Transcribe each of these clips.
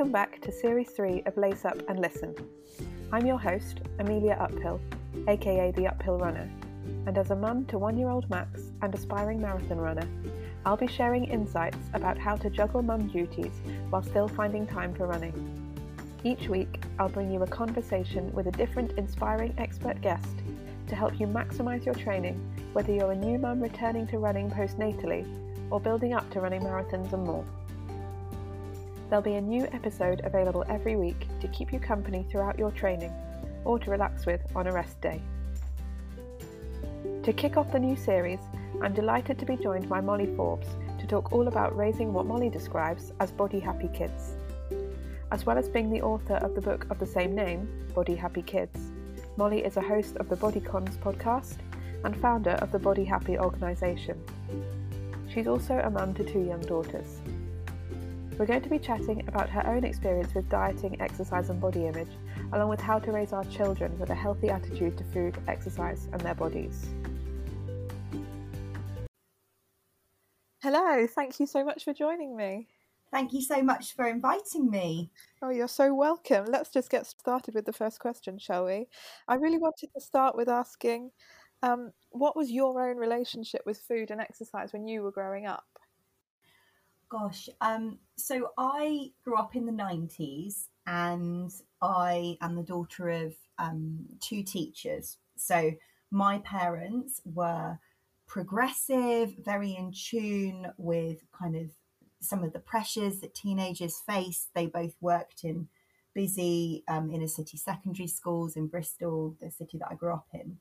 welcome back to Series 3 of Lace Up and Listen. I'm your host, Amelia Uphill, aka The Uphill Runner, and as a mum to one year old Max and aspiring marathon runner, I'll be sharing insights about how to juggle mum duties while still finding time for running. Each week, I'll bring you a conversation with a different inspiring expert guest to help you maximise your training, whether you're a new mum returning to running postnatally or building up to running marathons and more. There'll be a new episode available every week to keep you company throughout your training or to relax with on a rest day. To kick off the new series, I'm delighted to be joined by Molly Forbes to talk all about raising what Molly describes as body happy kids. As well as being the author of the book of the same name, Body Happy Kids, Molly is a host of the Body Cons podcast and founder of the Body Happy organisation. She's also a mum to two young daughters. We're going to be chatting about her own experience with dieting, exercise, and body image, along with how to raise our children with a healthy attitude to food, exercise, and their bodies. Hello, thank you so much for joining me. Thank you so much for inviting me. Oh, you're so welcome. Let's just get started with the first question, shall we? I really wanted to start with asking um, what was your own relationship with food and exercise when you were growing up? Gosh, um, so I grew up in the 90s and I am the daughter of um, two teachers. So my parents were progressive, very in tune with kind of some of the pressures that teenagers face. They both worked in busy um, inner city secondary schools in Bristol, the city that I grew up in.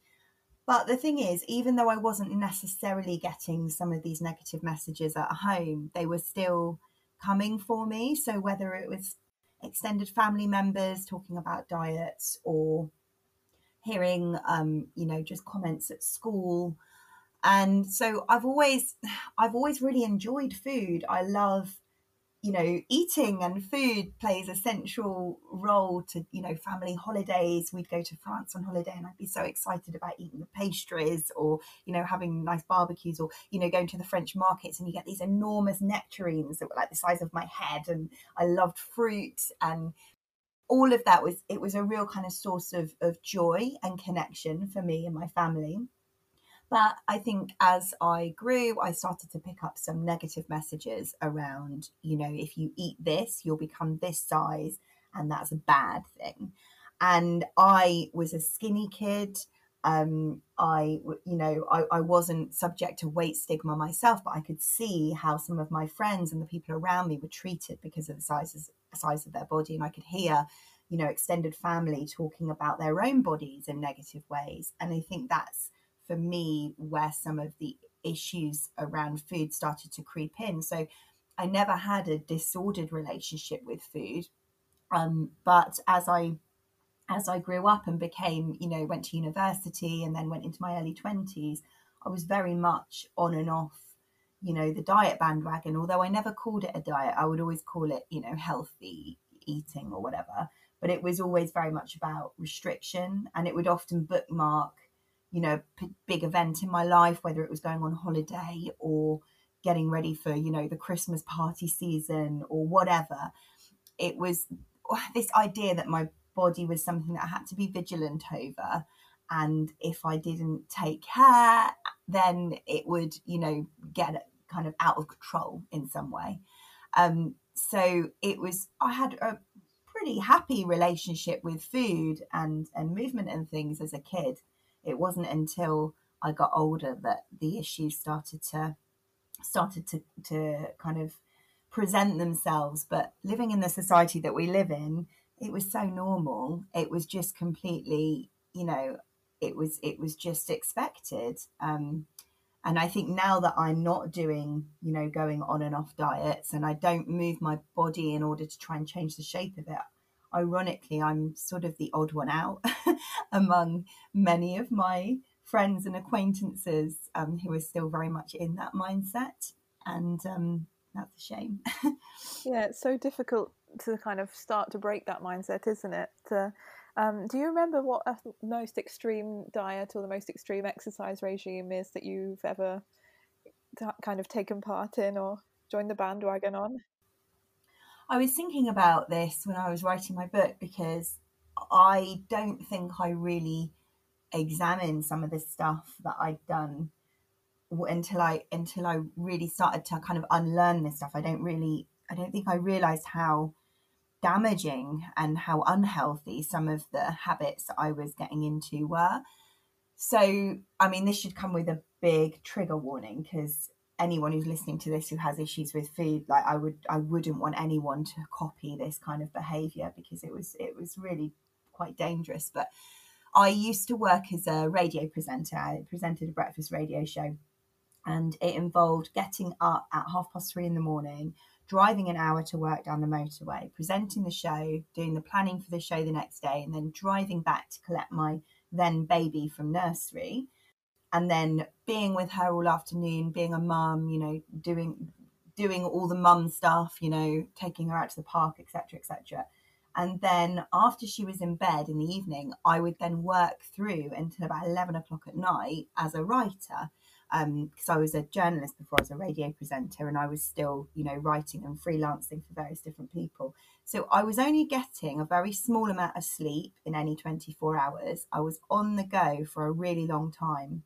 But the thing is, even though I wasn't necessarily getting some of these negative messages at home, they were still coming for me. So whether it was extended family members talking about diets or hearing, um, you know, just comments at school. And so I've always, I've always really enjoyed food. I love you know, eating and food plays a central role to, you know, family holidays. We'd go to France on holiday and I'd be so excited about eating the pastries or, you know, having nice barbecues or, you know, going to the French markets and you get these enormous nectarines that were like the size of my head. And I loved fruit and all of that was, it was a real kind of source of, of joy and connection for me and my family. But I think as I grew, I started to pick up some negative messages around, you know, if you eat this, you'll become this size, and that's a bad thing. And I was a skinny kid. Um, I, you know, I, I wasn't subject to weight stigma myself, but I could see how some of my friends and the people around me were treated because of the sizes, size of their body. And I could hear, you know, extended family talking about their own bodies in negative ways. And I think that's, for me where some of the issues around food started to creep in. So I never had a disordered relationship with food. Um, but as I as I grew up and became, you know, went to university and then went into my early 20s, I was very much on and off, you know, the diet bandwagon. Although I never called it a diet, I would always call it, you know, healthy eating or whatever. But it was always very much about restriction and it would often bookmark you know p- big event in my life whether it was going on holiday or getting ready for you know the christmas party season or whatever. It was this idea that my body was something that i had to be vigilant over. And if i didn't take care then it would you know get kind of out of control in some way. Um so it was i had a pretty happy relationship with food and and movement and things as a kid it wasn't until I got older that the issues started to started to to kind of present themselves. But living in the society that we live in, it was so normal. It was just completely, you know, it was it was just expected. Um, and I think now that I'm not doing, you know, going on and off diets, and I don't move my body in order to try and change the shape of it, ironically, I'm sort of the odd one out among many of my friends and acquaintances um, who are still very much in that mindset. And um, that's a shame. yeah, it's so difficult to kind of start to break that mindset, isn't it? Um, do you remember what a most extreme diet or the most extreme exercise regime is that you've ever t- kind of taken part in or joined the bandwagon on? I was thinking about this when I was writing my book because I don't think I really examined some of the stuff that I'd done until I until I really started to kind of unlearn this stuff. I don't really I don't think I realized how damaging and how unhealthy some of the habits I was getting into were. So, I mean, this should come with a big trigger warning because anyone who's listening to this who has issues with food, like I would, I wouldn't want anyone to copy this kind of behavior because it was, it was really quite dangerous. But I used to work as a radio presenter. I presented a breakfast radio show, and it involved getting up at half past three in the morning, driving an hour to work down the motorway, presenting the show, doing the planning for the show the next day, and then driving back to collect my then baby from nursery and then being with her all afternoon being a mum you know doing doing all the mum stuff you know taking her out to the park etc etc and then after she was in bed in the evening i would then work through until about 11 o'clock at night as a writer because um, I was a journalist before I was a radio presenter and I was still, you know, writing and freelancing for various different people. So I was only getting a very small amount of sleep in any 24 hours. I was on the go for a really long time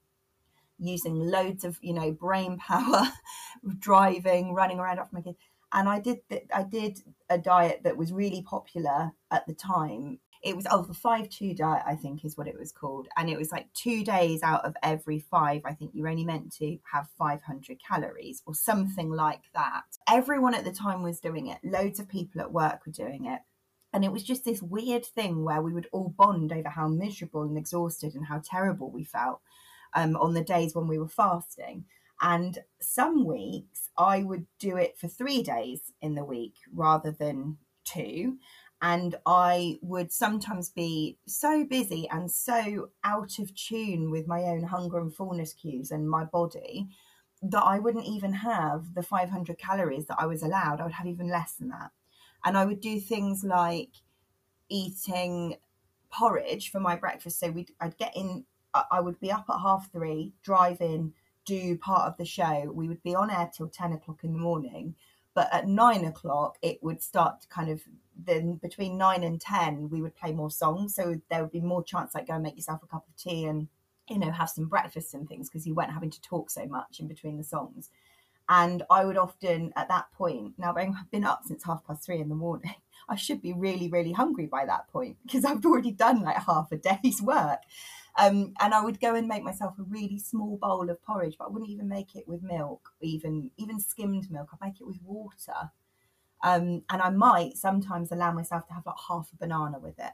using loads of, you know, brain power, driving, running around after my kids. And I did I did a diet that was really popular at the time. It was oh the five two diet i think is what it was called. And it was like two days out of every five i think you're only meant to have 500 calories or something like that. Everyone at the time was doing it. Loads of people at work were doing it. And it was just this weird thing where we would all bond over how miserable and exhausted and how terrible we felt um, on the days when we were fasting and some weeks I would do it for three days in the week rather than two and I would sometimes be so busy and so out of tune with my own hunger and fullness cues and my body that I wouldn't even have the 500 calories that I was allowed. I would have even less than that. And I would do things like eating porridge for my breakfast. So we'd, I'd get in, I would be up at half three, drive in, do part of the show. We would be on air till 10 o'clock in the morning. But at nine o'clock it would start to kind of then between nine and ten we would play more songs. So there would be more chance like go and make yourself a cup of tea and you know have some breakfast and things because you weren't having to talk so much in between the songs. And i would often at that point now i've been up since half past three in the morning i should be really really hungry by that point because i've already done like half a day's work um, and I would go and make myself a really small bowl of porridge, but I wouldn't even make it with milk, even even skimmed milk. I'd make it with water. Um, and I might sometimes allow myself to have like half a banana with it.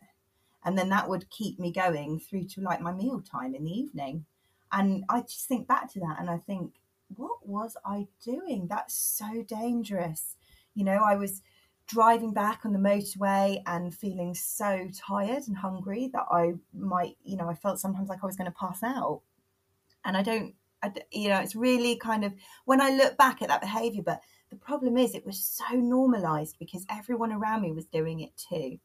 And then that would keep me going through to like my meal time in the evening. And I just think back to that and I think, what was I doing? That's so dangerous. You know, I was driving back on the motorway and feeling so tired and hungry that I might, you know, I felt sometimes like I was going to pass out. And I don't, I, you know, it's really kind of when I look back at that behavior, but the problem is it was so normalized because everyone around me was doing it too.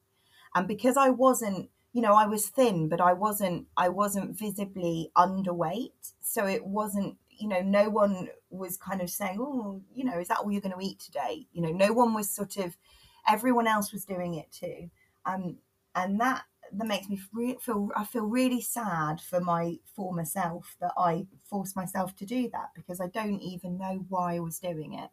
And because I wasn't, you know, I was thin, but I wasn't, I wasn't visibly underweight. So it wasn't, you know, no one was kind of saying, oh, you know, is that all you're going to eat today? You know, no one was sort of, everyone else was doing it too. Um, and that that makes me feel I feel really sad for my former self that I forced myself to do that because I don't even know why I was doing it.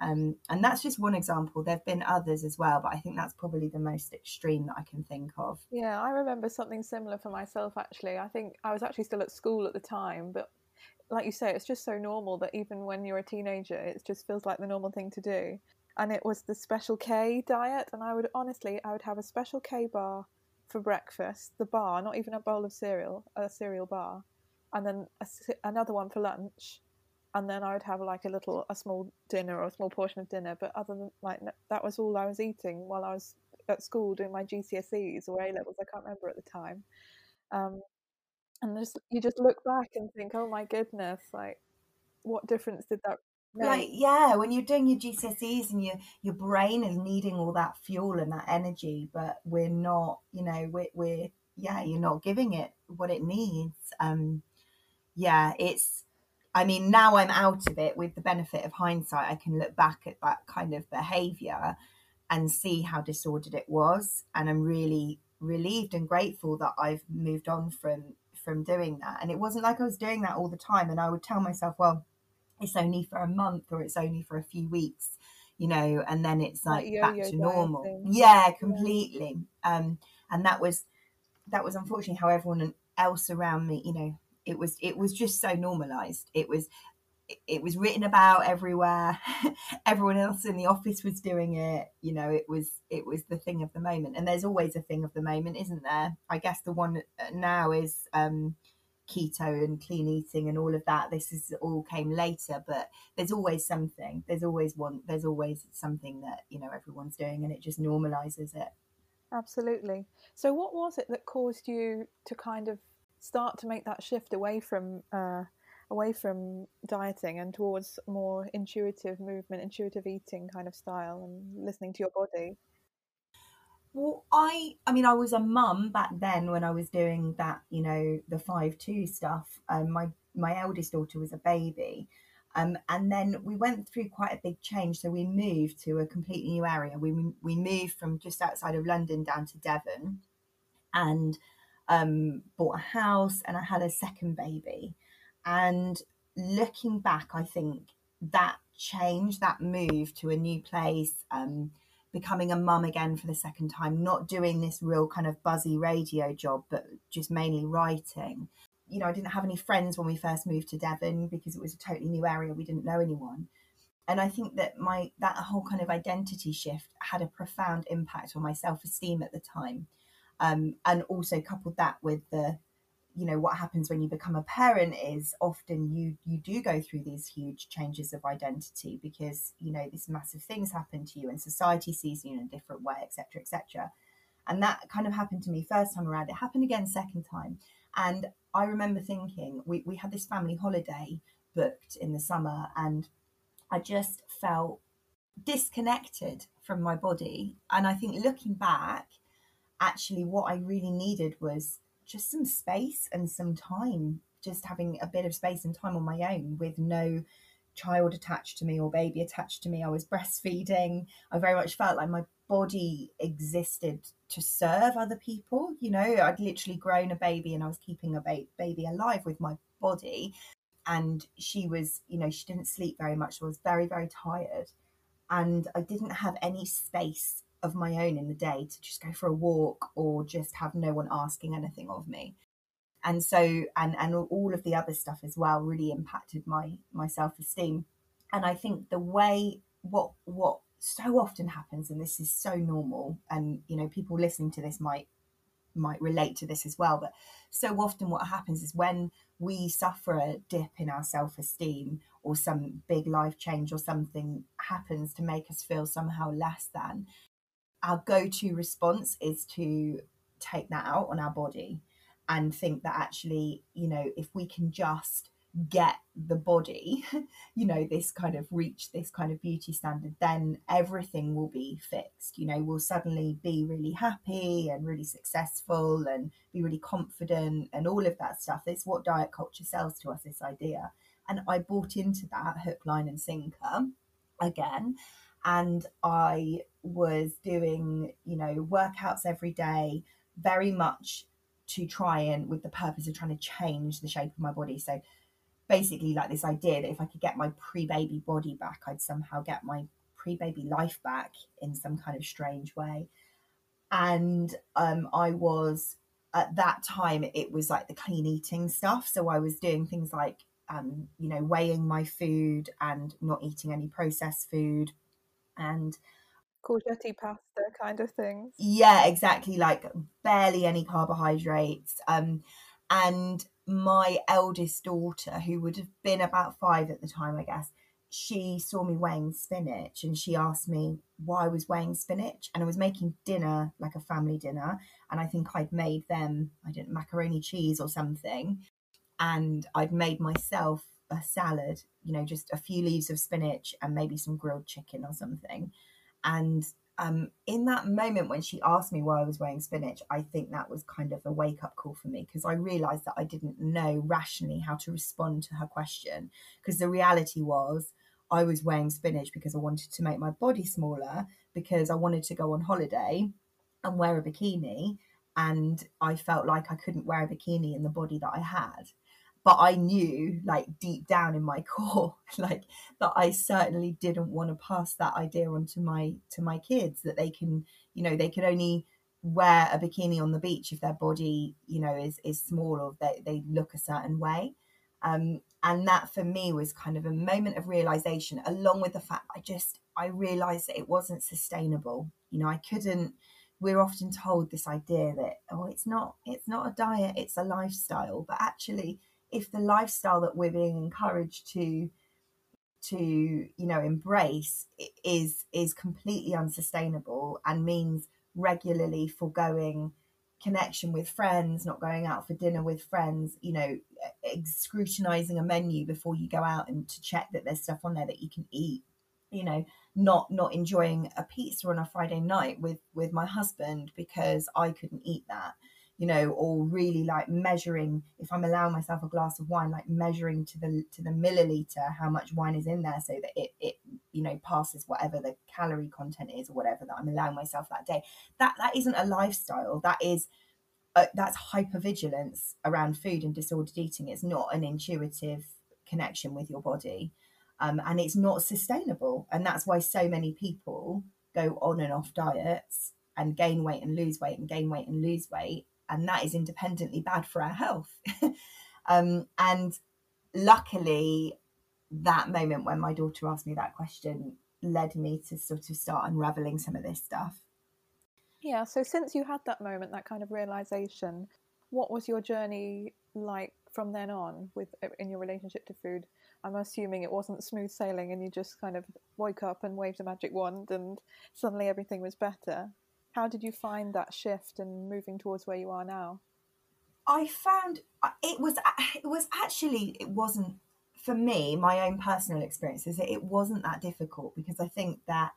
Um, and that's just one example. There have been others as well, but I think that's probably the most extreme that I can think of. Yeah, I remember something similar for myself actually. I think I was actually still at school at the time, but like you say, it's just so normal that even when you're a teenager, it just feels like the normal thing to do. And it was the Special K diet, and I would honestly, I would have a Special K bar for breakfast, the bar, not even a bowl of cereal, a cereal bar, and then a, another one for lunch, and then I would have like a little, a small dinner or a small portion of dinner. But other than like that was all I was eating while I was at school doing my GCSEs or A levels. I can't remember at the time. Um, and just you just look back and think, oh my goodness, like what difference did that make? Like yeah, when you're doing your GCSEs and your your brain is needing all that fuel and that energy, but we're not, you know, we're, we're yeah, you're not giving it what it needs. Um, yeah, it's. I mean, now I'm out of it with the benefit of hindsight. I can look back at that kind of behavior and see how disordered it was. And I'm really relieved and grateful that I've moved on from from doing that. And it wasn't like I was doing that all the time. And I would tell myself, well, it's only for a month or it's only for a few weeks, you know, and then it's like, like back to normal. Thing. Yeah, completely. Yeah. Um, and that was that was unfortunately how everyone else around me, you know, it was it was just so normalized. It was it was written about everywhere. Everyone else in the office was doing it. You know it was it was the thing of the moment. And there's always a thing of the moment isn't there? I guess the one now is um keto and clean eating and all of that. This is all came later but there's always something. There's always one there's always something that you know everyone's doing and it just normalizes it. Absolutely. So what was it that caused you to kind of start to make that shift away from uh away from dieting and towards more intuitive movement, intuitive eating kind of style and listening to your body? Well, I I mean I was a mum back then when I was doing that, you know, the five two stuff. Um, my my eldest daughter was a baby. Um, and then we went through quite a big change. So we moved to a completely new area. We we moved from just outside of London down to Devon, and um, bought a house. And I had a second baby. And looking back, I think that change, that move to a new place, um, becoming a mum again for the second time, not doing this real kind of buzzy radio job, but just mainly writing. You know, I didn't have any friends when we first moved to Devon because it was a totally new area. We didn't know anyone. And I think that my that whole kind of identity shift had a profound impact on my self esteem at the time, um, and also coupled that with the you know what happens when you become a parent is often you you do go through these huge changes of identity because you know these massive things happen to you and society sees you in a different way etc etc and that kind of happened to me first time around. It happened again second time. And i remember thinking we, we had this family holiday booked in the summer and i just felt disconnected from my body. And i think looking back actually what i really needed was just some space and some time, just having a bit of space and time on my own with no child attached to me or baby attached to me. I was breastfeeding. I very much felt like my body existed to serve other people. You know, I'd literally grown a baby and I was keeping a ba- baby alive with my body. And she was, you know, she didn't sleep very much. I was very, very tired. And I didn't have any space of my own in the day to just go for a walk or just have no one asking anything of me. And so and and all of the other stuff as well really impacted my my self-esteem. And i think the way what what so often happens and this is so normal and you know people listening to this might might relate to this as well but so often what happens is when we suffer a dip in our self-esteem or some big life change or something happens to make us feel somehow less than our go-to response is to take that out on our body and think that actually you know if we can just get the body you know this kind of reach this kind of beauty standard then everything will be fixed. You know we'll suddenly be really happy and really successful and be really confident and all of that stuff. It's what diet culture sells to us this idea. And i bought into that hook line and sinker again and I was doing, you know, workouts every day, very much to try and with the purpose of trying to change the shape of my body. So basically, like this idea that if I could get my pre baby body back, I'd somehow get my pre baby life back in some kind of strange way. And um, I was at that time, it was like the clean eating stuff. So I was doing things like, um, you know, weighing my food and not eating any processed food, and courgette pasta kind of things. Yeah, exactly. Like barely any carbohydrates. Um, and my eldest daughter, who would have been about five at the time, I guess, she saw me weighing spinach and she asked me why I was weighing spinach. And I was making dinner, like a family dinner. And I think I'd made them, I didn't macaroni cheese or something. And I'd made myself a salad, you know, just a few leaves of spinach and maybe some grilled chicken or something. And um, in that moment when she asked me why I was weighing spinach, I think that was kind of a wake up call for me because I realized that I didn't know rationally how to respond to her question. Because the reality was, I was weighing spinach because I wanted to make my body smaller, because I wanted to go on holiday and wear a bikini. And I felt like I couldn't wear a bikini in the body that I had. But I knew, like deep down in my core, like that I certainly didn't want to pass that idea on to my to my kids that they can, you know, they can only wear a bikini on the beach if their body, you know, is is small or they, they look a certain way. Um, and that for me was kind of a moment of realization, along with the fact I just I realized that it wasn't sustainable. You know, I couldn't. We're often told this idea that oh, it's not it's not a diet, it's a lifestyle. But actually, if the lifestyle that we're being encouraged to to you know embrace is is completely unsustainable and means regularly foregoing connection with friends, not going out for dinner with friends, you know, scrutinizing a menu before you go out and to check that there's stuff on there that you can eat, you know, not not enjoying a pizza on a Friday night with with my husband because I couldn't eat that you know, or really like measuring if I'm allowing myself a glass of wine, like measuring to the to the milliliter how much wine is in there so that it it you know passes whatever the calorie content is or whatever that I'm allowing myself that day. That that isn't a lifestyle. That is uh, that's hypervigilance around food and disordered eating. It's not an intuitive connection with your body. Um, and it's not sustainable. And that's why so many people go on and off diets and gain weight and lose weight and gain weight and lose weight and that is independently bad for our health. um, and luckily, that moment when my daughter asked me that question led me to sort of start unraveling some of this stuff. Yeah, so since you had that moment, that kind of realization, what was your journey like from then on with in your relationship to food? I'm assuming it wasn't smooth sailing and you just kind of woke up and waved a magic wand and suddenly everything was better. How did you find that shift and moving towards where you are now? I found uh, it was it was actually it wasn't for me my own personal experiences it wasn't that difficult because I think that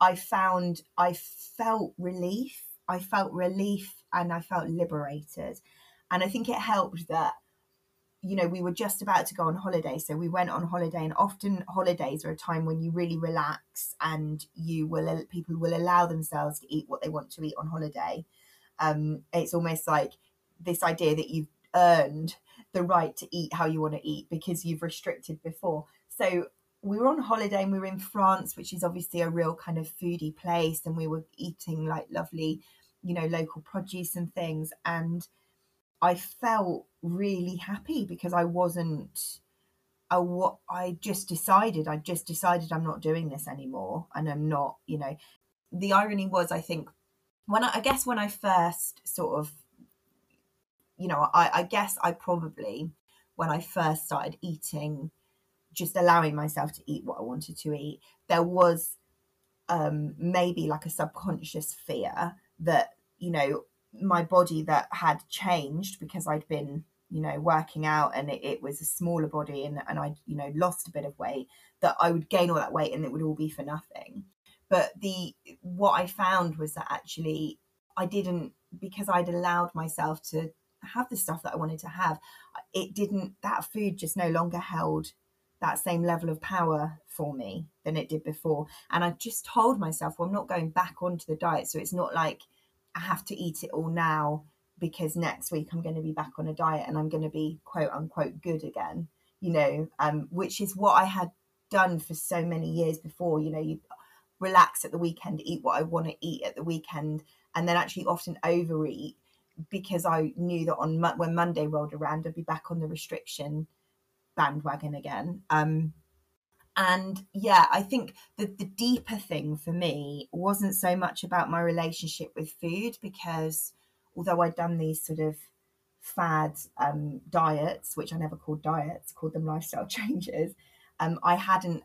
I found I felt relief I felt relief and I felt liberated and I think it helped that you know, we were just about to go on holiday. So we went on holiday, and often holidays are a time when you really relax and you will, people will allow themselves to eat what they want to eat on holiday. Um, it's almost like this idea that you've earned the right to eat how you want to eat because you've restricted before. So we were on holiday and we were in France, which is obviously a real kind of foodie place, and we were eating like lovely, you know, local produce and things. And I felt really happy because I wasn't a what I just decided I just decided I'm not doing this anymore and I'm not you know. The irony was I think when I, I guess when I first sort of you know I, I guess I probably when I first started eating just allowing myself to eat what I wanted to eat there was um maybe like a subconscious fear that you know my body that had changed because I'd been, you know, working out and it, it, was a smaller body and, and I, you know, lost a bit of weight, that I would gain all that weight and it would all be for nothing. But the what I found was that actually I didn't because I'd allowed myself to have the stuff that I wanted to have, it didn't that food just no longer held that same level of power for me than it did before. And I just told myself, well, I'm not going back onto the diet. So it's not like I have to eat it all now because next week I'm going to be back on a diet and I'm going to be quote unquote good again, you know, um, which is what I had done for so many years before. You know, you relax at the weekend, eat what I want to eat at the weekend, and then actually often overeat because I knew that on when Monday rolled around, I'd be back on the restriction bandwagon again. Um, and yeah i think the, the deeper thing for me wasn't so much about my relationship with food because although i'd done these sort of fad um, diets which i never called diets called them lifestyle changes um, i hadn't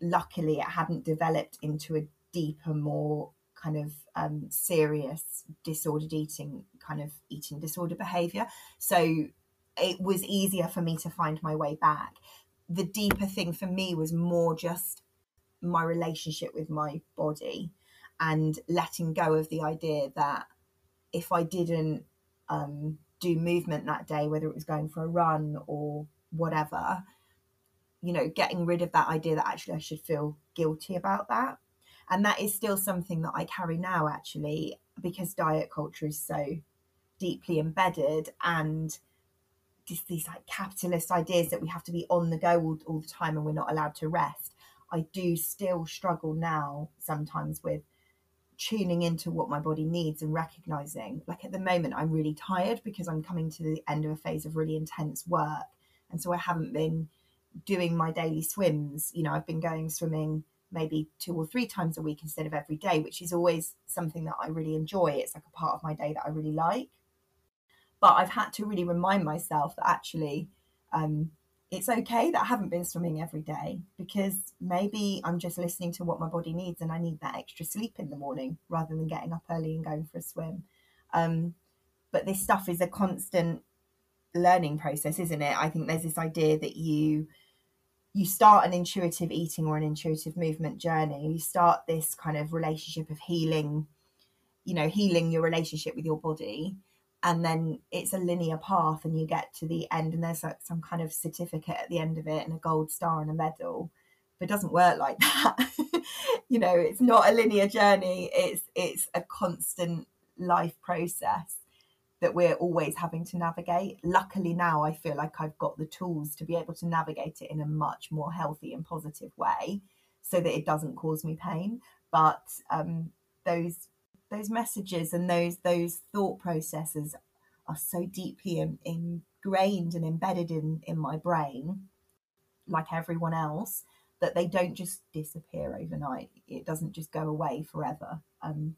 luckily it hadn't developed into a deeper more kind of um, serious disordered eating kind of eating disorder behavior. So it was easier for me to find my way back the deeper thing for me was more just my relationship with my body and letting go of the idea that if I didn't um, do movement that day, whether it was going for a run or whatever, you know, getting rid of that idea that actually I should feel guilty about that. and that is still something that I carry now actually because diet culture is so deeply embedded and just these like capitalist ideas that we have to be on the go all, all the time and we're not allowed to rest. I do still struggle now sometimes with tuning into what my body needs and recognizing like at the moment i'm really tired because i'm coming to the end of a phase of really intense work. And so i haven't been doing my daily swims. You know i've been going swimming maybe two or three times a week instead of every day which is always something that i really enjoy. It's like a part of my day that i really like but i've had to really remind myself that actually um, it's okay that I haven't been swimming every day because maybe I'm just listening to what my body needs and I need that extra sleep in the morning rather than getting up early and going for a swim. Um, but this stuff is a constant learning process, isn't it? I think there's this idea that you you start an intuitive eating or an intuitive movement journey. You start this kind of relationship of healing, you know, healing your relationship with your body and then it's a linear path and you get to the end and there's like some kind of certificate at the end of it and a gold star and a medal. But it doesn't work like that. You know it's not a linear journey. It's it's a constant life process that we're always having to navigate. Luckily now i feel like i've got the tools to be able to navigate it in a much more healthy and positive way so that it doesn't cause me pain. But um, those those messages and those those thought processes are so deeply in, ingrained and embedded in in my brain like everyone else that they don't just disappear overnight. It doesn't just go away forever. Um,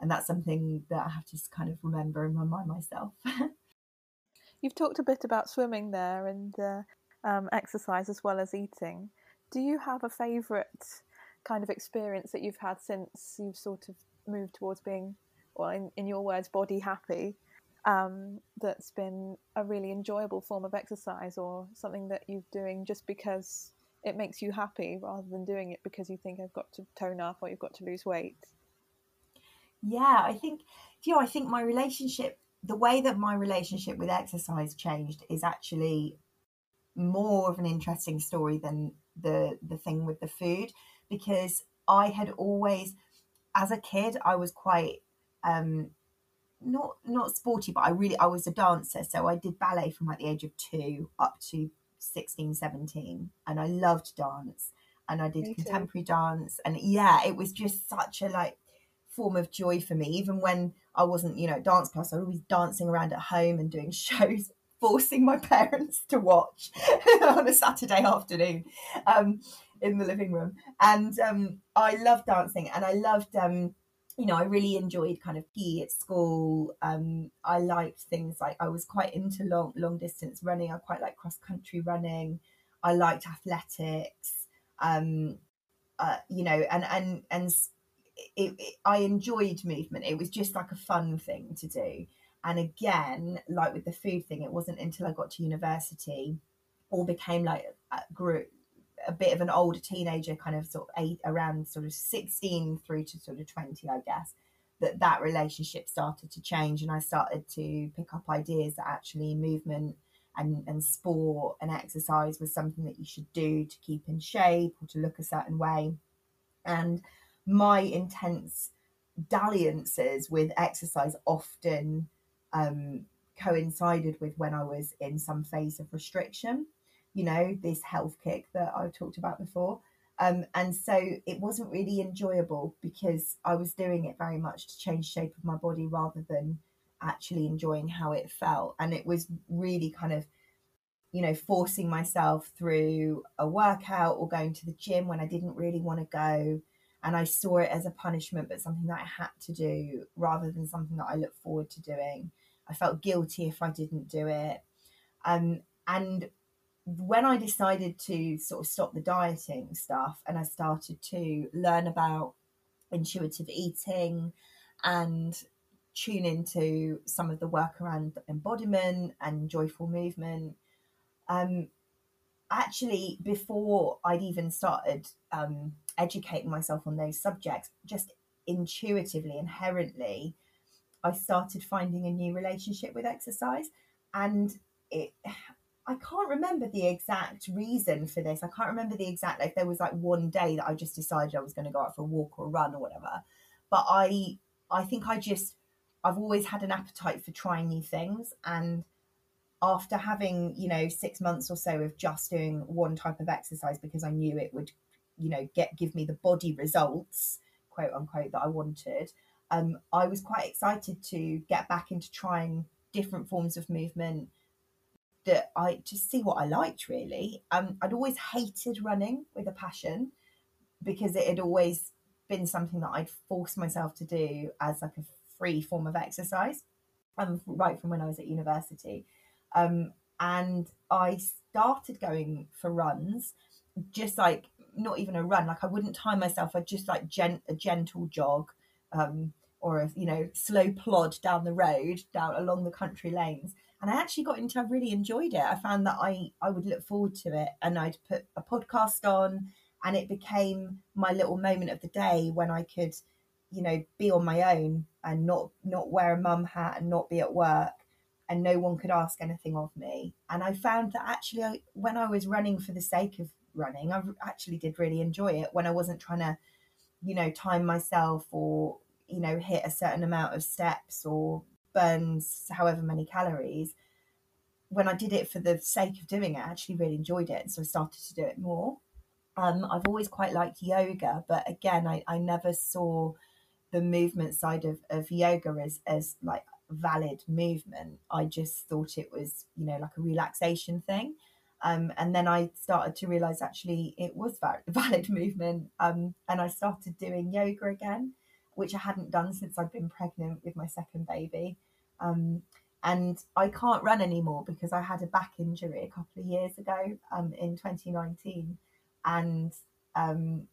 and that's something that i have to kind of remember and remind myself. You've talked a bit about swimming there and uh, um, exercise as well as eating. Do you have a favorite kind of experience that you've had since you've sort of move towards being, well, in, in your words, body happy, um, that's been a really enjoyable form of exercise or something that you're doing just because it makes you happy rather than doing it because you think I've got to tone up or you've got to lose weight? Yeah, I think, you know, I think my relationship, the way that my relationship with exercise changed is actually more of an interesting story than the the thing with the food because I had always as a kid, I was quite um, not not sporty, but I really I was a dancer. So I did ballet from like the age of two up to 16, 17. and I loved dance. And I did Me contemporary too. dance, and yeah, it was just such a like form of joy for me. Even when I wasn't, you know, dance class, I was always dancing around at home and doing shows forcing my parents to watch on a Saturday afternoon. Um, in the living room. And um, I loved dancing and I loved, um, you know, I really enjoyed kind of PE at school. Um, I liked things like I was quite into long, long distance running. I quite like cross country running. I liked athletics. Um, uh, you know, and and and it, it, I enjoyed movement. It was just like a fun thing to do. And again, like with the food thing, it wasn't until I got to university or became like grew a bit of an older teenager, kind of sort of eight, around sort of 16 through to sort of 20, I guess, that that relationship started to change. And I started to pick up ideas that actually movement and, and sport and exercise was something that you should do to keep in shape or to look a certain way. And my intense dalliances with exercise often um, coincided with when I was in some phase of restriction you know, this health kick that I've talked about before. Um, and so it wasn't really enjoyable because I was doing it very much to change shape of my body rather than actually enjoying how it felt. And it was really kind of, you know, forcing myself through a workout or going to the gym when I didn't really want to go. And I saw it as a punishment, but something that I had to do rather than something that I look forward to doing. I felt guilty if I didn't do it. Um, and when I decided to sort of stop the dieting stuff and I started to learn about intuitive eating and tune into some of the work around embodiment and joyful movement, um, actually, before I'd even started um, educating myself on those subjects, just intuitively, inherently, I started finding a new relationship with exercise. And it I can't remember the exact reason for this. I can't remember the exact like there was like one day that I just decided I was going to go out for a walk or a run or whatever. But I I think I just I've always had an appetite for trying new things and after having, you know, 6 months or so of just doing one type of exercise because I knew it would, you know, get give me the body results, quote unquote that I wanted. Um, I was quite excited to get back into trying different forms of movement that I just see what I liked really. Um, I'd always hated running with a passion because it had always been something that I'd forced myself to do as like a free form of exercise, um, right from when I was at university. Um, and I started going for runs, just like not even a run, like I wouldn't time myself, I'd just like gent- a gentle jog. Um, or a you know slow plod down the road down along the country lanes and I actually got into I really enjoyed it. I found that I I would look forward to it and I'd put a podcast on and it became my little moment of the day when I could you know be on my own and not not wear a mum hat and not be at work and no one could ask anything of me and I found that actually I, when I was running for the sake of running I actually did really enjoy it when I wasn't trying to you know time myself or you know hit a certain amount of steps or burns however many calories when I did it for the sake of doing it, I actually really enjoyed it. And so I started to do it more. Um, I've always quite liked yoga, but again, I, I never saw the movement side of, of yoga as, as like valid movement. I just thought it was, you know, like a relaxation thing. Um, and then I started to realize actually it was valid movement. Um, and I started doing yoga again, which I hadn't done since I'd been pregnant with my second baby. Um, and I can't run anymore because I had a back injury a couple of years ago um, in 2019. And um,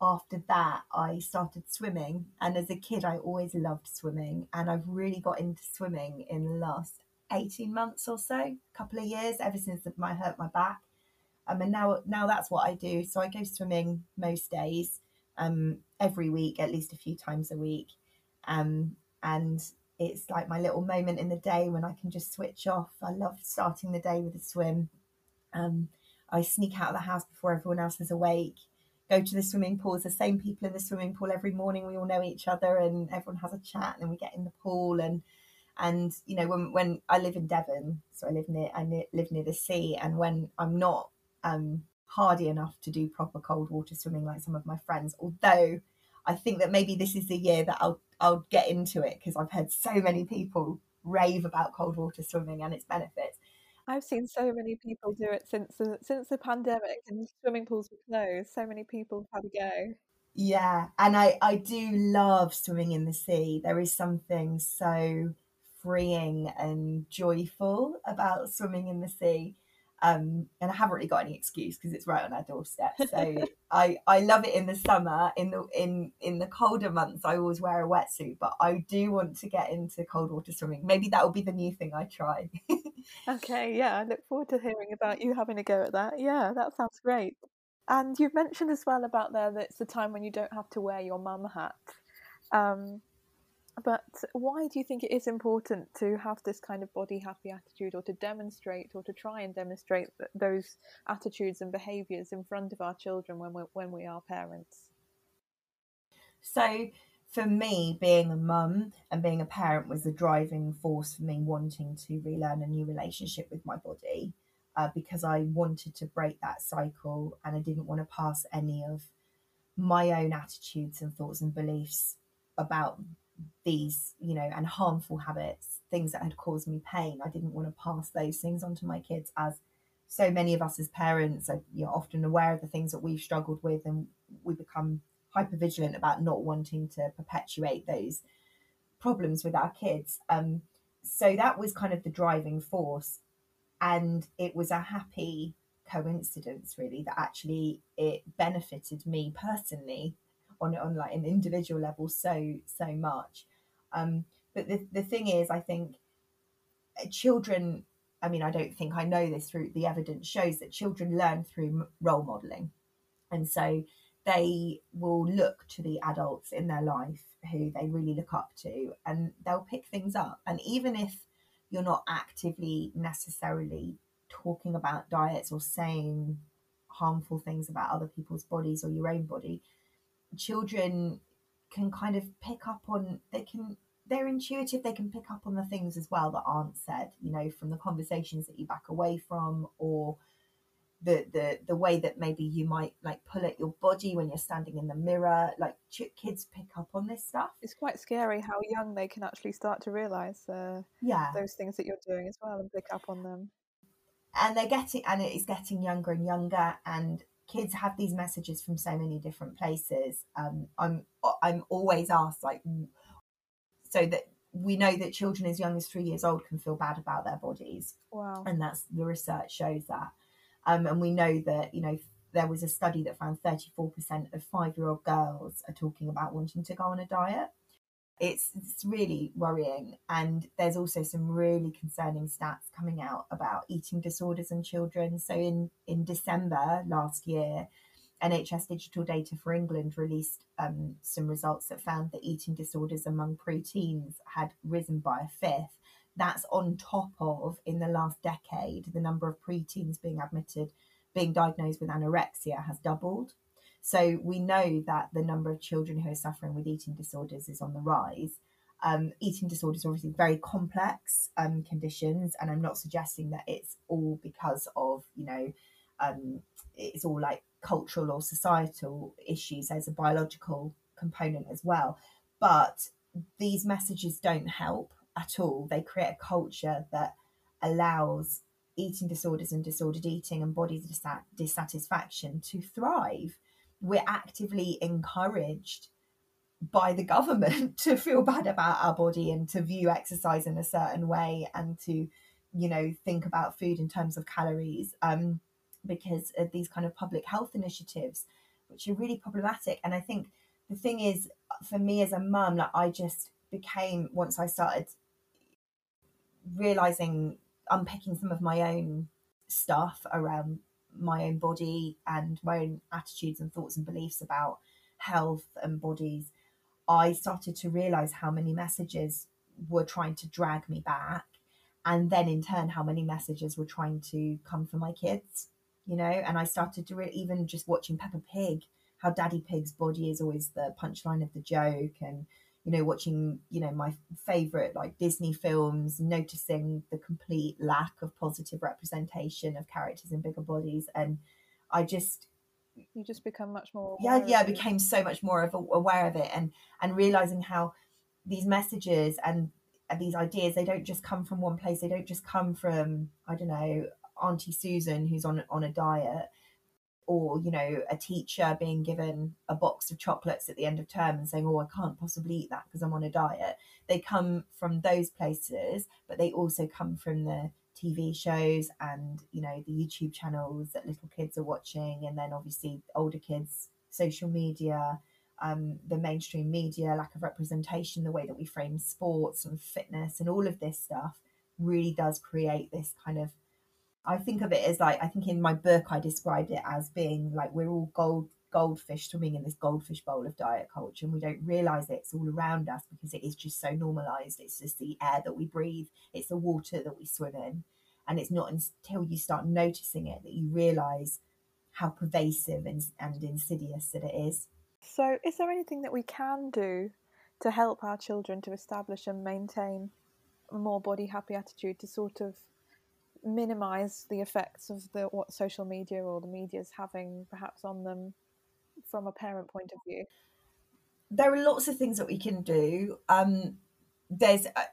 after that, I started swimming. And as a kid, I always loved swimming. And I've really got into swimming in the last 18 months or so, a couple of years, ever since I hurt my back. Um, and now, now that's what I do. So I go swimming most days, um, every week, at least a few times a week. Um, and it's like my little moment in the day when I can just switch off. I love starting the day with a swim. Um, I sneak out of the house before everyone else is awake, go to the swimming pools, the same people in the swimming pool every morning. We all know each other and everyone has a chat and then we get in the pool and and you know when when I live in Devon, so I live near I live near the sea and when I'm not um, hardy enough to do proper cold water swimming like some of my friends, although I think that maybe this is the year that I'll I'll get into it because I've heard so many people rave about cold water swimming and its benefits. I've seen so many people do it since the since the pandemic and swimming pools were closed. So many people had a go. Yeah, and I I do love swimming in the sea. There is something so freeing and joyful about swimming in the sea. Um, and I haven't really got any excuse because it's right on our doorstep. So I, I love it in the summer. In the in in the colder months, I always wear a wetsuit. But I do want to get into cold water swimming. Maybe that will be the new thing I try. okay, yeah, I look forward to hearing about you having a go at that. Yeah, that sounds great. And you've mentioned as well about there that it's the time when you don't have to wear your mum hat. Um, but why do you think it is important to have this kind of body happy attitude or to demonstrate or to try and demonstrate those attitudes and behaviors in front of our children when we when we are parents? So for me, being a mum and being a parent was the driving force for me wanting to relearn a new relationship with my body uh, because I wanted to break that cycle and I didn't want to pass any of my own attitudes and thoughts and beliefs about these, you know, and harmful habits, things that had caused me pain. I didn't want to pass those things on to my kids as so many of us as parents are you know, often aware of the things that we've struggled with and we become hyper vigilant about not wanting to perpetuate those problems with our kids. Um, so that was kind of the driving force. And it was a happy coincidence, really, that actually it benefited me personally on on like an individual level so so much. Um, but the the thing is, I think uh, children. I mean, I don't think I know this through the evidence shows that children learn through role modeling, and so they will look to the adults in their life who they really look up to, and they'll pick things up. And even if you're not actively necessarily talking about diets or saying harmful things about other people's bodies or your own body, children can kind of pick up on they can they're intuitive they can pick up on the things as well that aren't said you know from the conversations that you back away from or the the the way that maybe you might like pull at your body when you're standing in the mirror like ch- kids pick up on this stuff It's quite scary how young they can actually start to realise uh, yeah those things that you're doing as well and pick up on them. and they're getting and it is getting younger and younger and kids have these messages from so many different places um i'm i'm always asked like so that we know that children as young as three years old can feel bad about their bodies. Wow. and that's the research shows that. Um, and we know that you know there was a study that found 34% of five year old girls are talking about wanting to go on a diet it's, it's really worrying. And there's also some really concerning stats coming out about eating disorders in children. So in in december last year nhs digital data for england released um, some results that found that eating disorders among preteens had risen by a fifth. That's on top of in the last decade the number of preteens being admitted being diagnosed with anorexia has doubled so we know that the number of children who are suffering with eating disorders is on the rise um, eating disorders are obviously very complex um, conditions and i'm not suggesting that it's all because of you know um, it's all like cultural or societal issues there's a biological component as well but these messages don't help at all. They create a culture that allows eating disorders and disordered eating and body dissat- dissatisfaction to thrive. We're actively encouraged by the government to feel bad about our body and to view exercise in a certain way and to, you know, think about food in terms of calories um, because of these kind of public health initiatives, which are really problematic. And I think the thing is, for me as a mum, like I just became once I started realizing unpicking some of my own stuff around my own body and my own attitudes and thoughts and beliefs about health and bodies i started to realize how many messages were trying to drag me back and then in turn how many messages were trying to come for my kids you know? And i started to even just watching peppa pig how daddy pig's body is always the punchline of the joke and you know watching you know my favorite like disney films noticing the complete lack of positive representation of characters in bigger bodies. And i just You just become much more. yeah yeah i became so much more of a, aware of it and and realizing how these messages and, and these ideas they don't just come from one place. They don't just come from i don't know auntie susan who's on on a diet or you know a teacher being given a box of chocolates at the end of term and saying oh i can't possibly eat that because i'm on a diet. They come from those places but they also come from the tv shows and you know the youtube channels that little kids are watching and then obviously older kids social media um, the mainstream media lack of representation the way that we frame sports and fitness and all of this stuff really does create this kind of I think of it as like I think in my book I described it as being like we're all gold goldfish swimming in this goldfish bowl of diet culture and we don't realize it's all around us because it is just so normalized. It's just the air that we breathe. It's the water that we swim in. And it's not until you start noticing it that you realize how pervasive and, and insidious that it is. So, is there anything that we can do to help our children to establish and maintain a more body happy attitude to sort of minimize the effects of the what social media or the media is having perhaps on them from a parent point of view? there are lots of things that we can do. Um, there's i-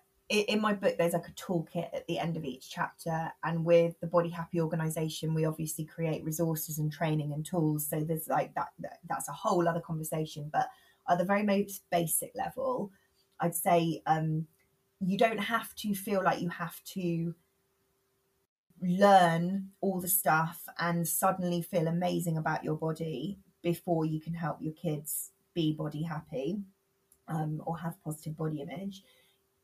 in my book there's like a toolkit at the end of each chapter, and with the Body Happy organization, we obviously create resources and training and tools. So there's like that, that that's a whole other conversation. But at the very most basic level, I'd say um, you don't have to feel like you have to learn all the stuff and suddenly feel amazing about your body before you can help your kids be body happy um, or have positive body image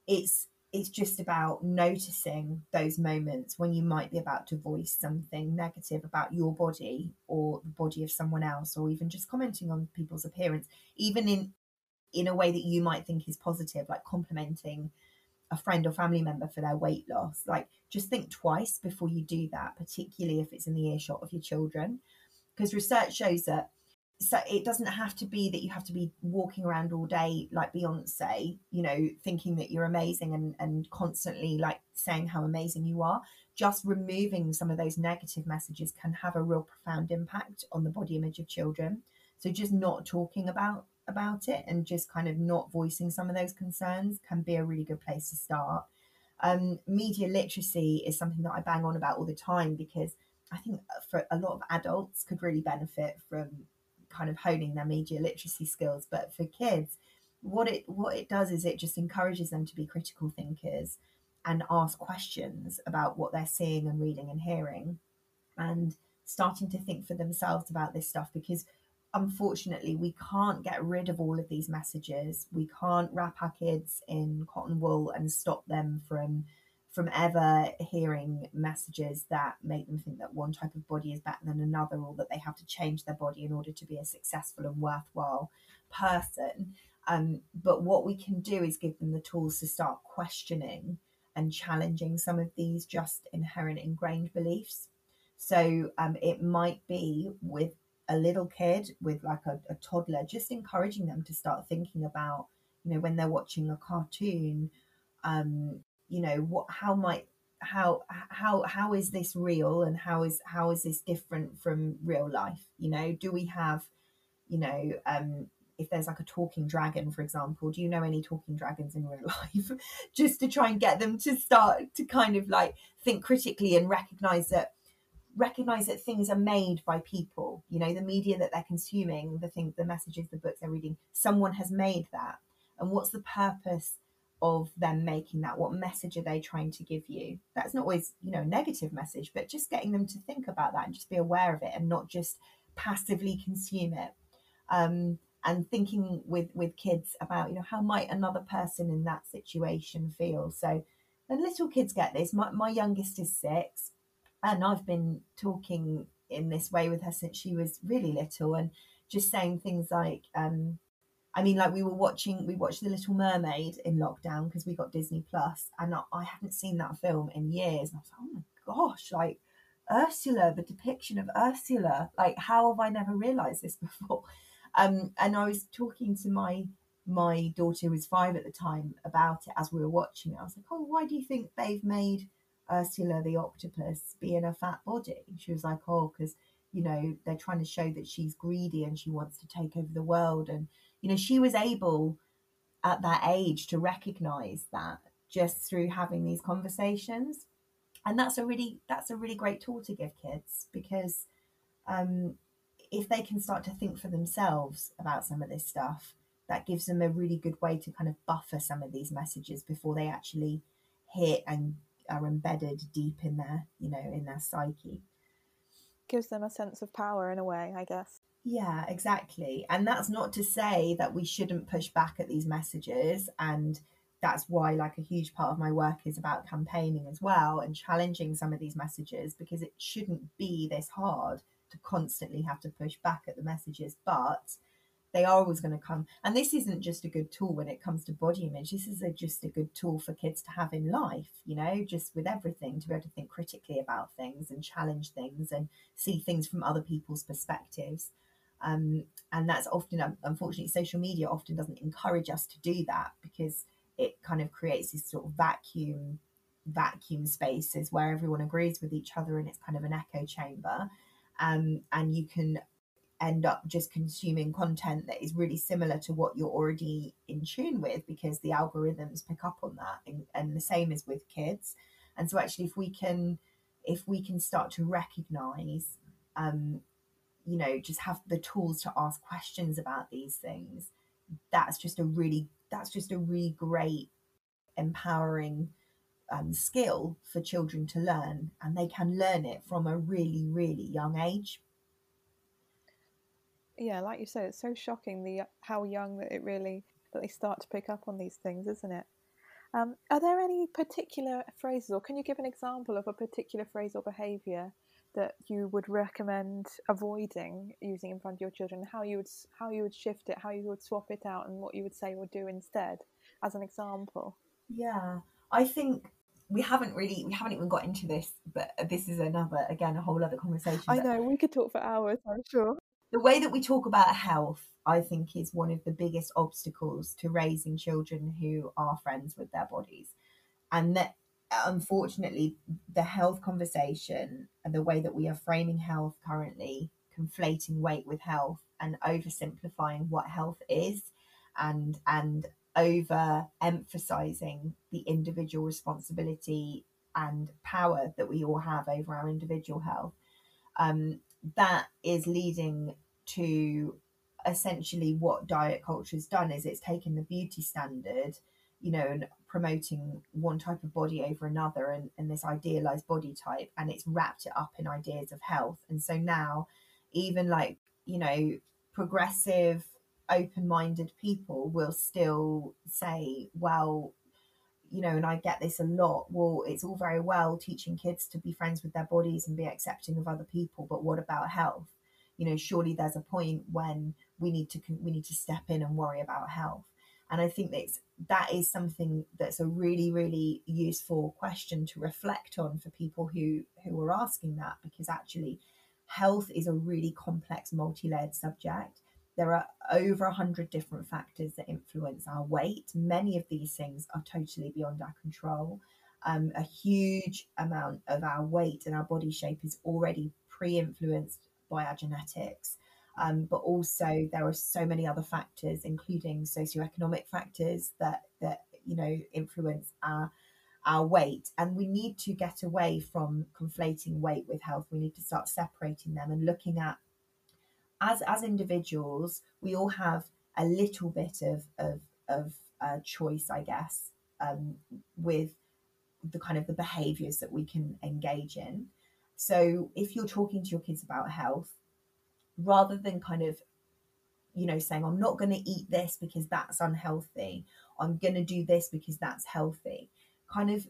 it's it's just about noticing those moments when you might be about to voice something negative about your body or the body of someone else or even just commenting on people's appearance even in in a way that you might think is positive like complimenting a friend or family member for their weight loss, like just think twice before you do that, particularly if it's in the earshot of your children. Because research shows that so it doesn't have to be that you have to be walking around all day like Beyonce, you know, thinking that you're amazing and, and constantly like saying how amazing you are. Just removing some of those negative messages can have a real profound impact on the body image of children. So just not talking about about it and just kind of not voicing some of those concerns can be a really good place to start. Um, media literacy is something that I bang on about all the time because I think for a lot of adults could really benefit from kind of honing their media literacy skills. But for kids, what it what it does is it just encourages them to be critical thinkers and ask questions about what they're seeing and reading and hearing and starting to think for themselves about this stuff because unfortunately we can't get rid of all of these messages. We can't wrap our kids in cotton wool and stop them from from ever hearing messages that make them think that one type of body is better than another or that they have to change their body in order to be a successful and worthwhile person. Um, but what we can do is give them the tools to start questioning and challenging some of these just inherent ingrained beliefs. So um, it might be with a little kid with like a, a toddler just encouraging them to start thinking about you know when they're watching a cartoon um you know what how might how how how is this real and how is how is this different from real life? You know do we have you know um if there's like a talking dragon for example do you know any talking dragons in real life? Just to try and get them to start to kind of like think critically and recognize that recognize that things are made by people you know the media that they're consuming the thing the messages the books they're reading someone has made that. And what's the purpose of them making that? What message are they trying to give you? That's not always you know a negative message but just getting them to think about that and just be aware of it and not just passively consume it. Um, and thinking with with kids about you know how might another person in that situation feel? So and little kids get this. My, my youngest is six and I've been talking in this way with her since she was really little and just saying things like um I mean like we were watching we watched The Little Mermaid in lockdown because we got Disney Plus and I, I hadn't seen that film in years. And I was like oh my gosh like Ursula the depiction of Ursula like how have I never realized this before? Um and I was talking to my my daughter who was five at the time about it as we were watching it. I was like oh why do you think they've made Ursula the octopus being a fat body. She was like, oh, because, you know, they're trying to show that she's greedy and she wants to take over the world. And, you know, she was able at that age to recognize that just through having these conversations. And that's a really that's a really great tool to give kids because um, if they can start to think for themselves about some of this stuff, that gives them a really good way to kind of buffer some of these messages before they actually hit and are embedded deep in their you know in their psyche. Gives them a sense of power in a way i guess. Yeah exactly. And that's not to say that we shouldn't push back at these messages and that's why like a huge part of my work is about campaigning as well and challenging some of these messages because it shouldn't be this hard to constantly have to push back at the messages. But they are always going to come. And this isn't just a good tool when it comes to body image. This is a, just a good tool for kids to have in life, you know, just with everything, to be able to think critically about things and challenge things and see things from other people's perspectives. Um, and that's often, unfortunately, social media often doesn't encourage us to do that because it kind of creates this sort of vacuum vacuum spaces where everyone agrees with each other and it's kind of an echo chamber um, and you can end up just consuming content that is really similar to what you're already in tune with because the algorithms pick up on that and, and the same is with kids. And so actually if we can if we can start to recognize um you know just have the tools to ask questions about these things that's just a really that's just a really great empowering um, skill for children to learn. And they can learn it from a really really young age yeah, like you said, it's so shocking the how young that it really that they start to pick up on these things, isn't it? Um, are there any particular phrases, or can you give an example of a particular phrase or behaviour that you would recommend avoiding using in front of your children? How you would how you would shift it, how you would swap it out, and what you would say or do instead, as an example? Yeah, I think we haven't really we haven't even got into this, but this is another again a whole other conversation. I know we could talk for hours. I'm sure the way that we talk about health, I think, is one of the biggest obstacles to raising children who are friends with their bodies, and that unfortunately the health conversation and the way that we are framing health currently conflating weight with health and oversimplifying what health is and and over emphasizing the individual responsibility and power that we all have over our individual health um, that is leading to essentially what diet culture has done is it's taken the beauty standard you know and promoting one type of body over another and, and this idealized body type and it's wrapped it up in ideas of health. And so now even like you know progressive open-minded people will still say well you know and i get this a lot well it's all very well teaching kids to be friends with their bodies and be accepting of other people but what about health? You know surely there's a point when we need to we need to step in and worry about health. And i think that's that is something that's a really really useful question to reflect on for people who who are asking that because actually health is a really complex multi-layered subject there are over 100 different factors that influence our weight many of these things are totally beyond our control um, a huge amount of our weight and our body shape is already pre-influenced by our genetics. Um, but also there are so many other factors, including socioeconomic factors that that you know influence our our weight. And we need to get away from conflating weight with health. We need to start separating them and looking at as as individuals, we all have a little bit of of of uh, choice, I guess, um, with the kind of the behaviors that we can engage in. So if you're talking to your kids about health, rather than kind of, you know, saying, I'm not going to eat this because that's unhealthy, I'm going to do this because that's healthy, kind of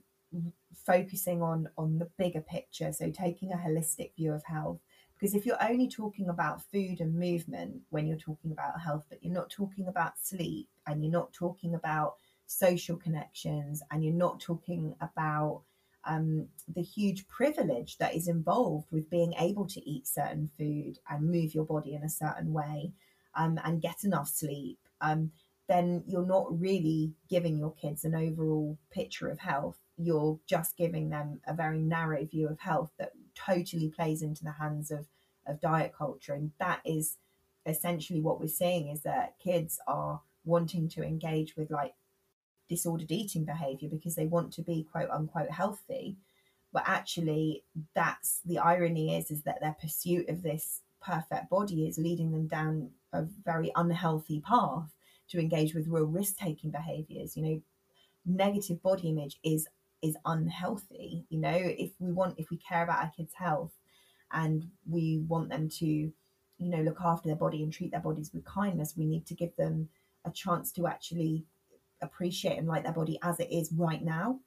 focusing on on the bigger picture so taking a holistic view of health because if you're only talking about food and movement when you're talking about health but you're not talking about sleep and you're not talking about social connections and you're not talking about um, the huge privilege that is involved with being able to eat certain food and move your body in a certain way um, and get enough sleep, um, then you're not really giving your kids an overall picture of health. You're just giving them a very narrow view of health that totally plays into the hands of, of diet culture. And that is essentially what we're seeing is that kids are wanting to engage with like disordered eating behavior because they want to be quote unquote healthy but actually that's the irony is is that their pursuit of this perfect body is leading them down a very unhealthy path to engage with real risk-taking behaviors you know negative body image is is unhealthy you know if we want if we care about our kids health and we want them to you know look after their body and treat their bodies with kindness we need to give them a chance to actually appreciate and like their body as it is right now.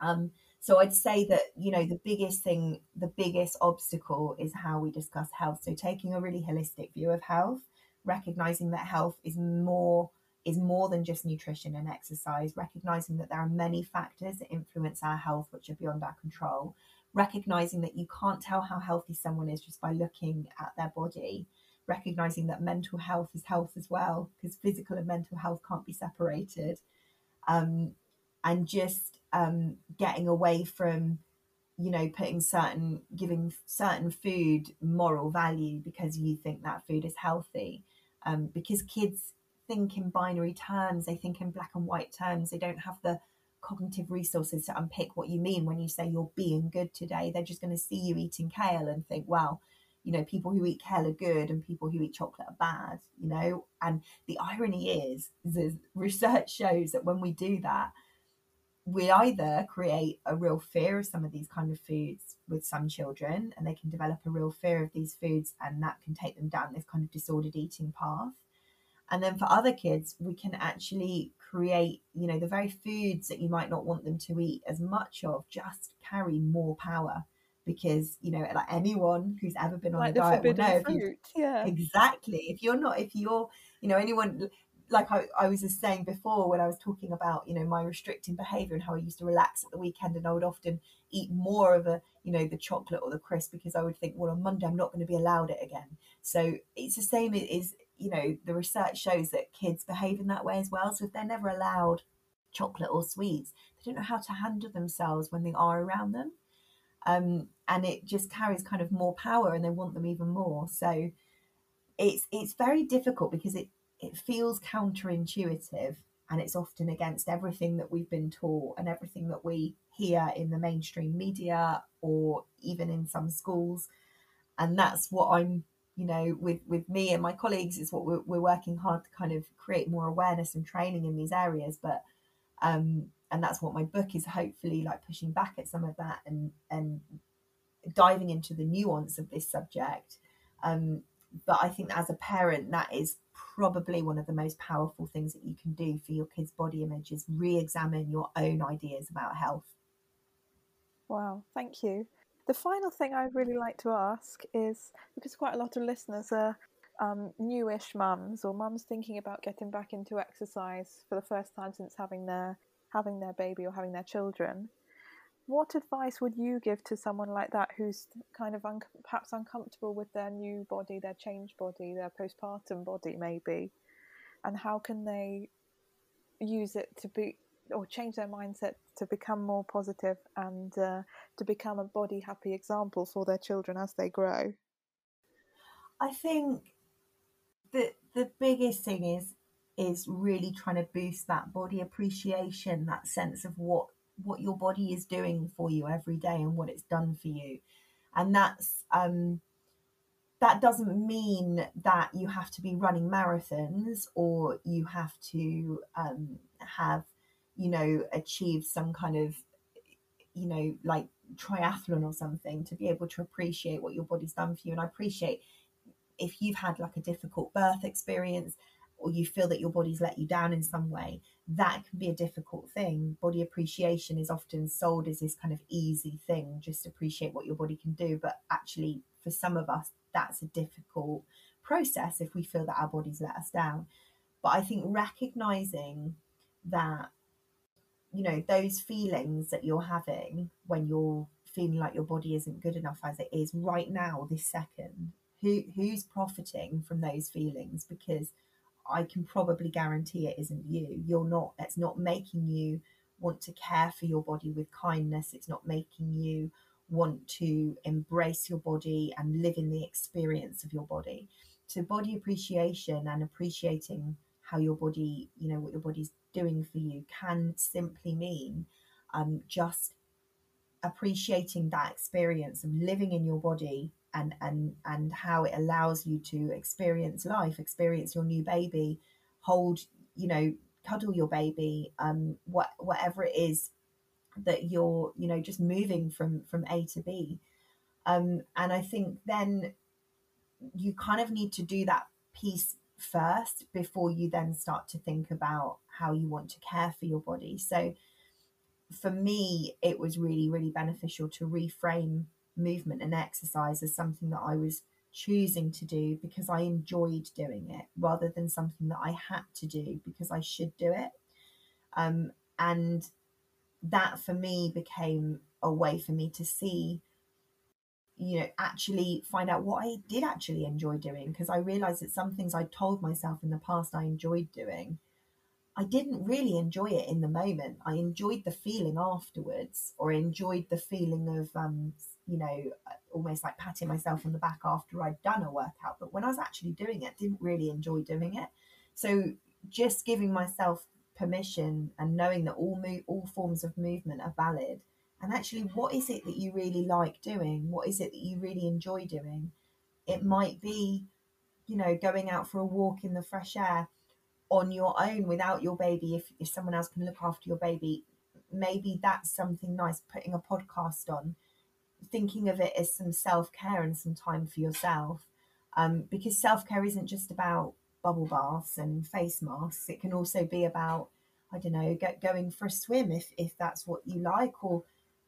Um, so I'd say that you know the biggest thing, the biggest obstacle is how we discuss health. So taking a really holistic view of health, recognizing that health is more is more than just nutrition and exercise, recognizing that there are many factors that influence our health which are beyond our control, recognizing that you can't tell how healthy someone is just by looking at their body, recognizing that mental health is health as well, because physical and mental health can't be separated. Um, and just um, getting away from, you know, putting certain, giving certain food moral value because you think that food is healthy. Um, because kids think in binary terms, they think in black and white terms, they don't have the cognitive resources to unpick what you mean when you say you're being good today. They're just going to see you eating kale and think, well, you know, people who eat kale are good and people who eat chocolate are bad, you know. And the irony is, the research shows that when we do that, we either create a real fear of some of these kind of foods with some children and they can develop a real fear of these foods and that can take them down this kind of disordered eating path and then for other kids we can actually create you know the very foods that you might not want them to eat as much of just carry more power because you know like anyone who's ever been on like a diet will know fruit. yeah exactly if you're not if you're you know anyone like I, I was just saying before when I was talking about, you know, my restricting behavior and how I used to relax at the weekend and I would often eat more of a, you know, the chocolate or the crisp because I would think, well, on Monday I'm not going to be allowed it again. So it's the same as, you know, the research shows that kids behave in that way as well. So if they're never allowed chocolate or sweets, they don't know how to handle themselves when they are around them. Um, and it just carries kind of more power and they want them even more. So it's it's very difficult because it it feels counterintuitive and it's often against everything that we've been taught and everything that we hear in the mainstream media or even in some schools and that's what i'm you know with with me and my colleagues is what we're, we're working hard to kind of create more awareness and training in these areas but um and that's what my book is hopefully like pushing back at some of that and and diving into the nuance of this subject um but i think as a parent that is probably one of the most powerful things that you can do for your kids' body image is re-examine your own ideas about health. Wow, thank you. The final thing I'd really like to ask is because quite a lot of listeners are um, newish mums or mums thinking about getting back into exercise for the first time since having their having their baby or having their children. What advice would you give to someone like that who's kind of un- perhaps uncomfortable with their new body, their changed body, their postpartum body, maybe? And how can they use it to be or change their mindset to become more positive and uh, to become a body happy example for their children as they grow? I think the the biggest thing is is really trying to boost that body appreciation, that sense of what what your body is doing for you every day and what it's done for you and that's um that doesn't mean that you have to be running marathons or you have to um, have you know achieve some kind of you know like triathlon or something to be able to appreciate what your body's done for you and i appreciate if you've had like a difficult birth experience or you feel that your body's let you down in some way, that can be a difficult thing. Body appreciation is often sold as this kind of easy thing, just appreciate what your body can do. But actually, for some of us, that's a difficult process if we feel that our bodies let us down. But I think recognizing that, you know, those feelings that you're having when you're feeling like your body isn't good enough as it is right now, this second, who who's profiting from those feelings? Because I can probably guarantee it isn't you. You're not, it's not making you want to care for your body with kindness. It's not making you want to embrace your body and live in the experience of your body. So, body appreciation and appreciating how your body, you know, what your body's doing for you can simply mean um, just appreciating that experience of living in your body and and and how it allows you to experience life experience your new baby hold you know cuddle your baby um what whatever it is that you're you know just moving from from a to b. Um and i think then you kind of need to do that piece first before you then start to think about how you want to care for your body so for me it was really really beneficial to reframe movement and exercise as something that I was choosing to do because I enjoyed doing it rather than something that I had to do because I should do it. Um, and that for me became a way for me to see, you know, actually find out what I did actually enjoy doing because I realized that some things I told myself in the past I enjoyed doing I didn't really enjoy it in the moment. I enjoyed the feeling afterwards, or enjoyed the feeling of, um, you know, almost like patting myself on the back after I'd done a workout. But when I was actually doing it, didn't really enjoy doing it. So just giving myself permission and knowing that all move, all forms of movement are valid. And actually, what is it that you really like doing? What is it that you really enjoy doing? It might be, you know, going out for a walk in the fresh air on your own without your baby if, if someone else can look after your baby maybe that's something nice putting a podcast on thinking of it as some self-care and some time for yourself um, because self-care isn't just about bubble baths and face masks it can also be about i don't know go, going for a swim if if that's what you like or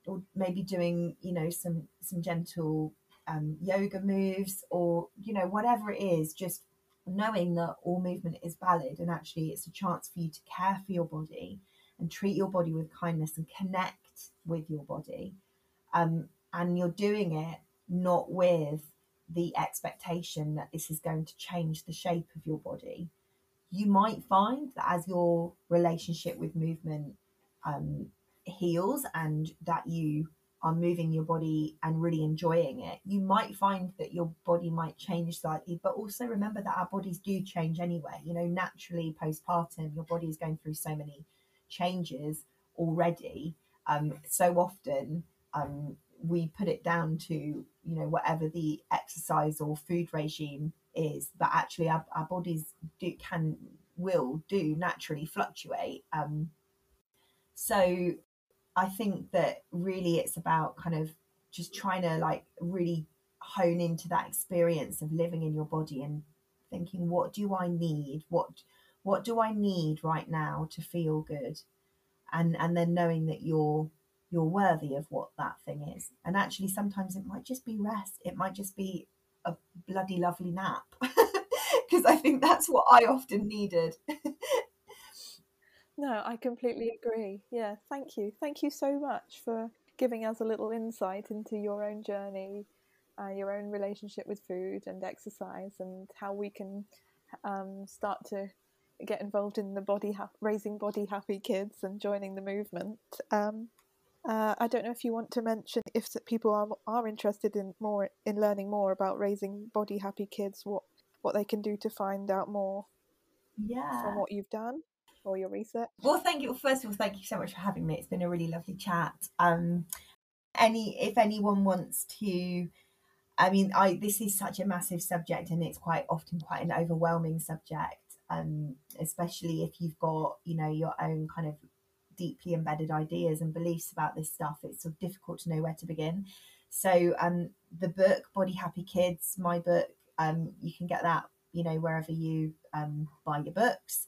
or maybe doing you know some some gentle um, yoga moves or you know whatever it is just knowing that all movement is valid and actually it's a chance for you to care for your body and treat your body with kindness and connect with your body. Um, and you're doing it not with the expectation that this is going to change the shape of your body. You might find that as your relationship with movement um, heals and that you are moving your body and really enjoying it, you might find that your body might change slightly. But also remember that our bodies do change anyway. You know, naturally postpartum, your body is going through so many changes already. Um, so often um, we put it down to, you know, whatever the exercise or food regime is, but actually our, our bodies do can will do naturally fluctuate. Um, so I think that really it's about kind of just trying to like really hone into that experience of living in your body and thinking what do I need? What what do I need right now to feel good? And and then knowing that you're you're worthy of what that thing is. And actually sometimes it might just be rest. It might just be a bloody lovely nap. Because I think that's what I often needed No, I completely agree. Yeah, thank you. Thank you so much for giving us a little insight into your own journey, uh, your own relationship with food and exercise, and how we can um, start to get involved in the body ha- raising body happy kids and joining the movement. Um, uh, I don't know if you want to mention if people are are interested in more in learning more about raising body happy kids, what what they can do to find out more. Yeah. From what you've done or your research. Well, thank you. First of all, thank you so much for having me. It's been a really lovely chat. Um, any if anyone wants to, I mean, I this is such a massive subject, and it's quite often quite an overwhelming subject. Um, especially if you've got you know your own kind of deeply embedded ideas and beliefs about this stuff. It's sort of difficult to know where to begin. So, um, the book Body Happy Kids, my book, um, you can get that you know wherever you um, buy your books.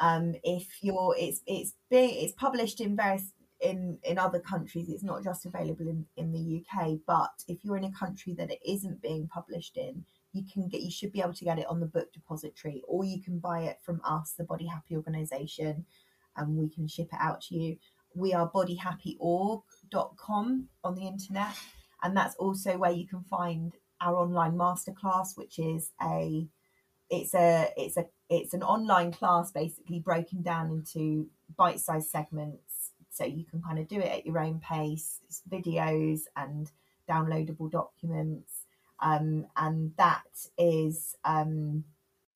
Um, if you're, it's it's big, it's published in various in in other countries. It's not just available in in the UK. But if you're in a country that it isn't being published in, you can get you should be able to get it on the book depository, or you can buy it from us, the Body Happy Organisation, and we can ship it out to you. We are bodyhappyorg.com on the internet, and that's also where you can find our online masterclass, which is a it's a it's a it's an online class basically broken down into bite-sized segments so you can kind of do it at your own pace it's videos and downloadable documents um, and that is um,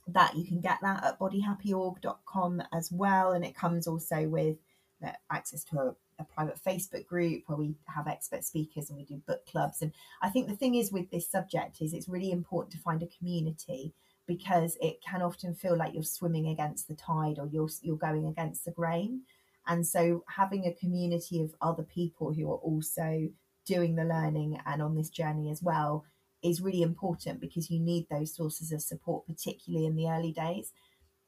that you can get that at bodyhappyorg.com as well and it comes also with uh, access to a, a private facebook group where we have expert speakers and we do book clubs and i think the thing is with this subject is it's really important to find a community because it can often feel like you're swimming against the tide or you're you're going against the grain. And so having a community of other people who are also doing the learning and on this journey as well is really important because you need those sources of support, particularly in the early days.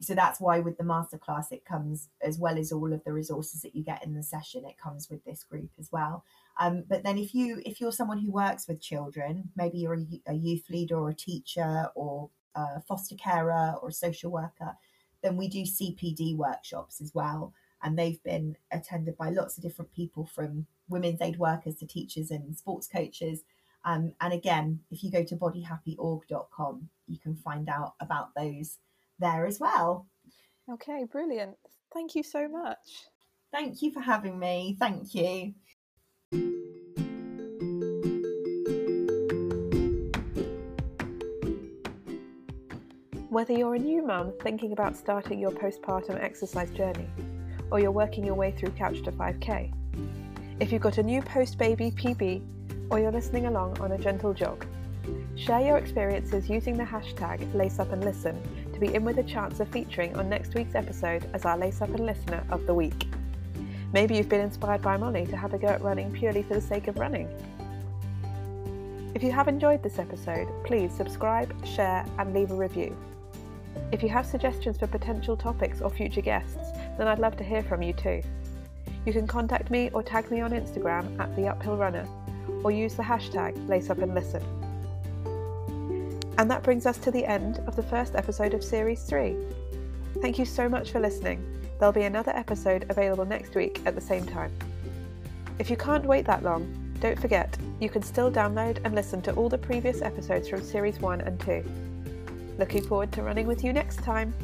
So that's why with the masterclass, it comes as well as all of the resources that you get in the session. It comes with this group as well. Um, but then if you if you're someone who works with children, maybe you're a, a youth leader or a teacher or a foster carer or a social worker, then we do CPD workshops as well. And they've been attended by lots of different people from women's aid workers to teachers and sports coaches. Um, and again, if you go to bodyhappyorg.com, you can find out about those there as well. Okay, brilliant. Thank you so much. Thank you for having me. Thank you. Whether you're a new mum thinking about starting your postpartum exercise journey, or you're working your way through Couch to 5K, if you've got a new post baby PB, or you're listening along on a gentle jog, share your experiences using the hashtag Lace Up and Listen to be in with a chance of featuring on next week's episode as our Lace Up and Listener of the week. Maybe you've been inspired by Molly to have a go at running purely for the sake of running. If you have enjoyed this episode, please subscribe, share, and leave a review. If you have suggestions for potential topics or future guests, then I'd love to hear from you too. You can contact me or tag me on Instagram at The Uphill Runner, or use the hashtag LaceUpAndListen. And that brings us to the end of the first episode of Series 3. Thank you so much for listening. There'll be another episode available next week at the same time. If you can't wait that long, don't forget, you can still download and listen to all the previous episodes from Series 1 and 2. Looking forward to running with you next time.